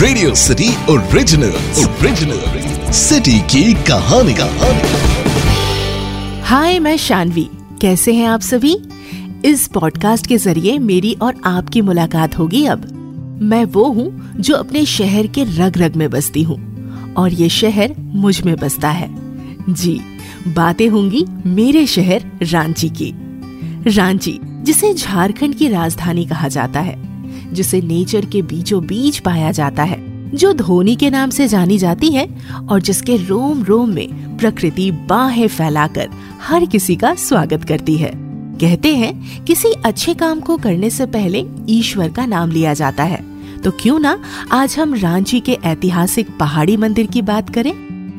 Radio City original original City की कहानी। का हाय मैं शानवी कैसे हैं आप सभी? इस पॉडकास्ट के ज़रिए मेरी और आपकी मुलाकात होगी अब। मैं वो हूँ जो अपने शहर के रग रग में बसती हूँ और ये शहर मुझमें बसता है। जी, बातें होंगी मेरे शहर रांची की। रांची, जिसे झारखंड की राजधानी कहा जाता है। जिसे नेचर के बीचों बीच पाया जाता है, जो धोनी के नाम से जानी जाती है और जिसके रोम रोम में प्रकृति बाहें फैलाकर हर किसी का स्वागत करती है। कहते हैं, किसी अच्छे काम को करने से पहले ईश्वर का नाम लिया जाता है। तो क्यों ना आज हम रांची के ऐतिहासिक पहाड़ी मंदिर की बात करें?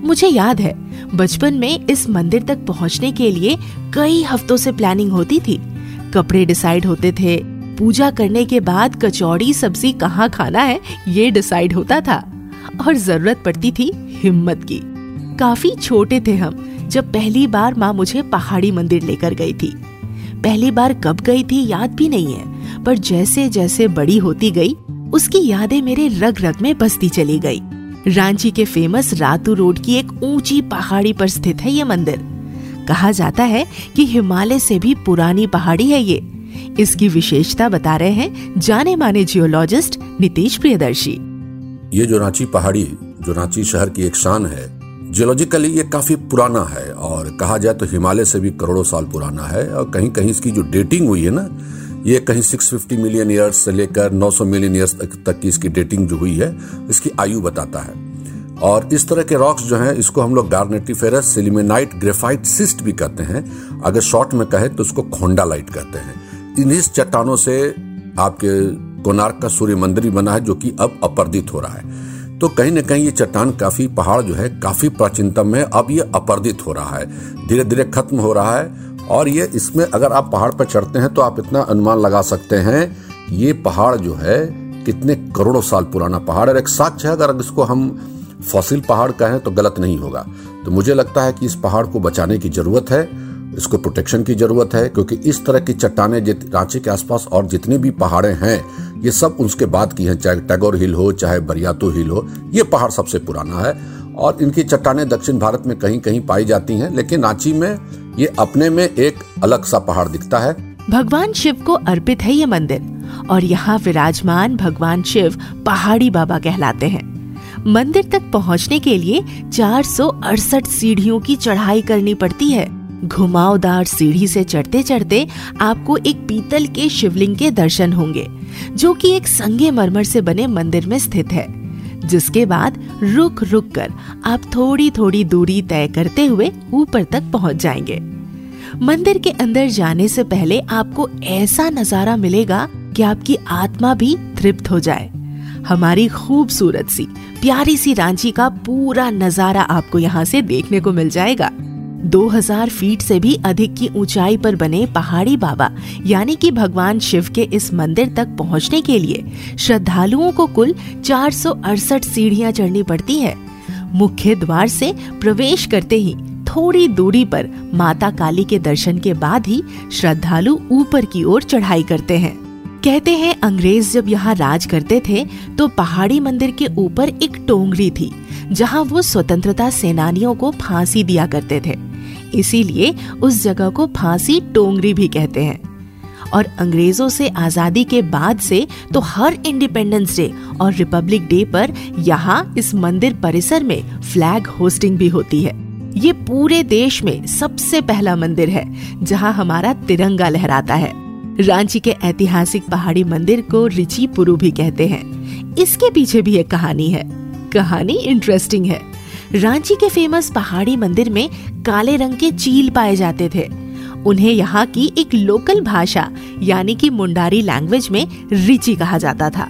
मुझे याद है, बचपन में इस मंदिर तक पहुँचने के लिए कई हफ्तों से प्लानिंग होती थी। कपड़े डिसाइड होते थे पूजा करने के बाद कचौड़ी सब्ज़ी कहाँ खाना है, ये डिसाइड होता था। और ज़रूरत पड़ती थी हिम्मत की। काफ़ी छोटे थे हम, जब पहली बार माँ मुझे पहाड़ी मंदिर लेकर गई थी। पहली बार कब गई थी याद भी नहीं है, पर जैसे जैसे बड़ी होती गई, उसकी यादें मेरे रग रग में बसती चली गई। रांची के फ़ेमस रातू रोड की एक ऊँची पहाड़ी पर स्थित है ये मंदिर। कहा जाता है कि हिमालय से भी पुरानी पहाड़ी है ये। इसकी विशेषता बता रहे हैं जाने माने जियोलॉजिस्ट नितेश प्रियदर्शी। ये जो रांची पहाड़ी, जो रांची शहर की एक शान है, जियोलॉजिकली ये काफ़ी पुराना है और कहा जाए तो हिमालय से भी करोड़ों साल पुराना है और कहीं कहीं इसकी जो डेटिंग हुई है ना, ये कहीं 650 मिलियन ईयर्स से लेकर 900 मिलियन ईयर्स तक की इसकी डेटिंग जो हुई है, इसकी आयु बताता है। और इस तरह के रॉक्स जो हैं, इसको हम लोग गार्नेटिफेरस सिलिमेनाइट ग्रेफाइट सिस्ट भी कहते हैं। अगर शॉर्ट में कहे तो उसको खोंडा लाइट कहते हैं। इन चट्टानों से आपके कोनार्क का सूर्य मंदिर भी बना है, जो कि अब अपर्दित हो रहा है। तो कहीं ना कहीं ये चट्टान काफ़ी पहाड़ जो है, काफ़ी प्राचीनतम है, अब ये अपर्दित हो रहा है। धीरे धीरे खत्म हो रहा है, और ये इसमें अगर आप पहाड़ पर चढ़ते हैं तो आप इतना अनुमान लगा सकते हैं, ये पहाड़ जो है, कितने करोड़ों साल पुराना पहाड़ और एक साक्ष्य है, अगर इसको हम फॉसिल पहाड़ कहें तो गलत नहीं होगा। तो मुझे लगता है कि इस पहाड़ को बचाने की ज़रूरत है इसको प्रोटेक्शन की ज़रूरत है, क्योंकि इस तरह की चट्टाने रांची के आसपास और जितने भी पहाड़े हैं, ये सब उसके बाद की हैं, चाहे टैगोर हिल हो, चाहे बरियातो हिल हो, ये पहाड़ सबसे पुराना है। और इनकी चट्टाने दक्षिण भारत में कहीं कहीं पाई जाती हैं, लेकिन रांची में ये अपने में एक अलग सा पहाड़ दिखता है। भगवान शिव को अर्पित है ये मंदिर, और यहाँ विराजमान भगवान शिव पहाड़ी बाबा कहलाते हैं। मंदिर तक पहुँचने के लिए चार सौ अड़सठ सीढ़ियों की चढ़ाई करनी पड़ती है। घुमावदार सीढ़ी से चढ़ते चढ़ते आपको एक पीतल के शिवलिंग के दर्शन होंगे, जो कि एक संगे मरमर से बने मंदिर में स्थित है, जिसके बाद रुक रुक कर आप थोड़ी थोड़ी दूरी तय करते हुए ऊपर तक पहुँच जाएँगे। मंदिर के अंदर जाने से पहले आपको ऐसा नज़ारा मिलेगा कि आपकी आत्मा भी तृप्त हो जाए। हमारी खूबसूरत सी, प्यारी सी रांची का पूरा नज़ारा आपको यहाँ से देखने को मिल जाएगा। 2000 फीट से भी अधिक की ऊंचाई पर बने पहाड़ी बाबा, यानी कि भगवान शिव के इस मंदिर तक पहुँचने के लिए श्रद्धालुओं को कुल चार सीढ़ियाँ चढ़नी पड़ती है। मुख्य द्वार से प्रवेश करते ही थोड़ी दूरी पर माता काली के दर्शन के बाद ही श्रद्धालु ऊपर की ओर चढ़ाई करते हैं। कहते हैं, अंग्रेज़ जब यहाँ राज करते थे तो पहाड़ी मंदिर के ऊपर एक टोंगरी थी, जहाँ वो स्वतंत्रता सेनानियों को फांसी दिया करते थे। इसीलिए उस जगह को फांसी टोंगरी भी कहते हैं। और अंग्रेज़ों से आज़ादी के बाद से तो हर इंडिपेंडेंस डे और रिपब्लिक डे पर यहाँ इस मंदिर परिसर में फ्लैग होस्टिंग भी होती है। ये पूरे देश में सबसे पहला मंदिर है, जहाँ हमारा तिरंगा लहराता है। रांची के ऐतिहासिक पहाड़ी मंदिर को रिची पुरु भी कहते हैं। इसके पीछे भी एक कहानी है। कहानी इंटरेस्टिंग है। रांची के फ़ेमस पहाड़ी मंदिर में काले रंग के चील पाए जाते थे। उन्हें यहाँ की एक लोकल भाषा, यानी कि मुंडारी लैंग्वेज में रिची कहा जाता था।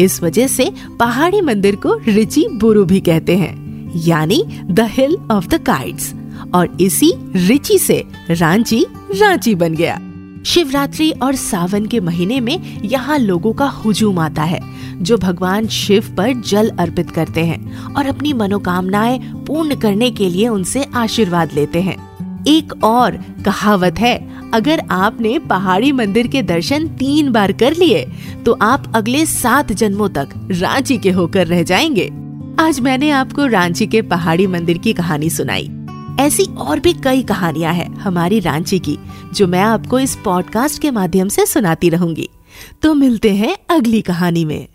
इस वजह से पहाड़ी मंदिर को रिची बुरु भी कहते हैं, यानी the hill of the kites और इसी रिची से रांची रांची बन गया। शिवरात्रि और सावन के महीने में यहाँ लोगों का हुजूम आता है जो भगवान शिव पर जल अर्पित करते हैं और अपनी मनोकामनाएँ पूर्ण करने के लिए उनसे आशीर्वाद लेते हैं। एक और कहावत है, अगर आपने पहाड़ी मंदिर के दर्शन तीन बार कर लिए तो आप अगले सात जन्मों तक रांची के होकर रह जाएँगे। आज मैंने आपको रांची के पहाड़ी मंदिर की कहानी सुनाई। ऐसी और भी कई कहानियाँ हैं हमारी रांची की, जो मैं आपको इस पॉडकास्ट के माध्यम से सुनाती रहूँगी। तो मिलते हैं अगली कहानी में।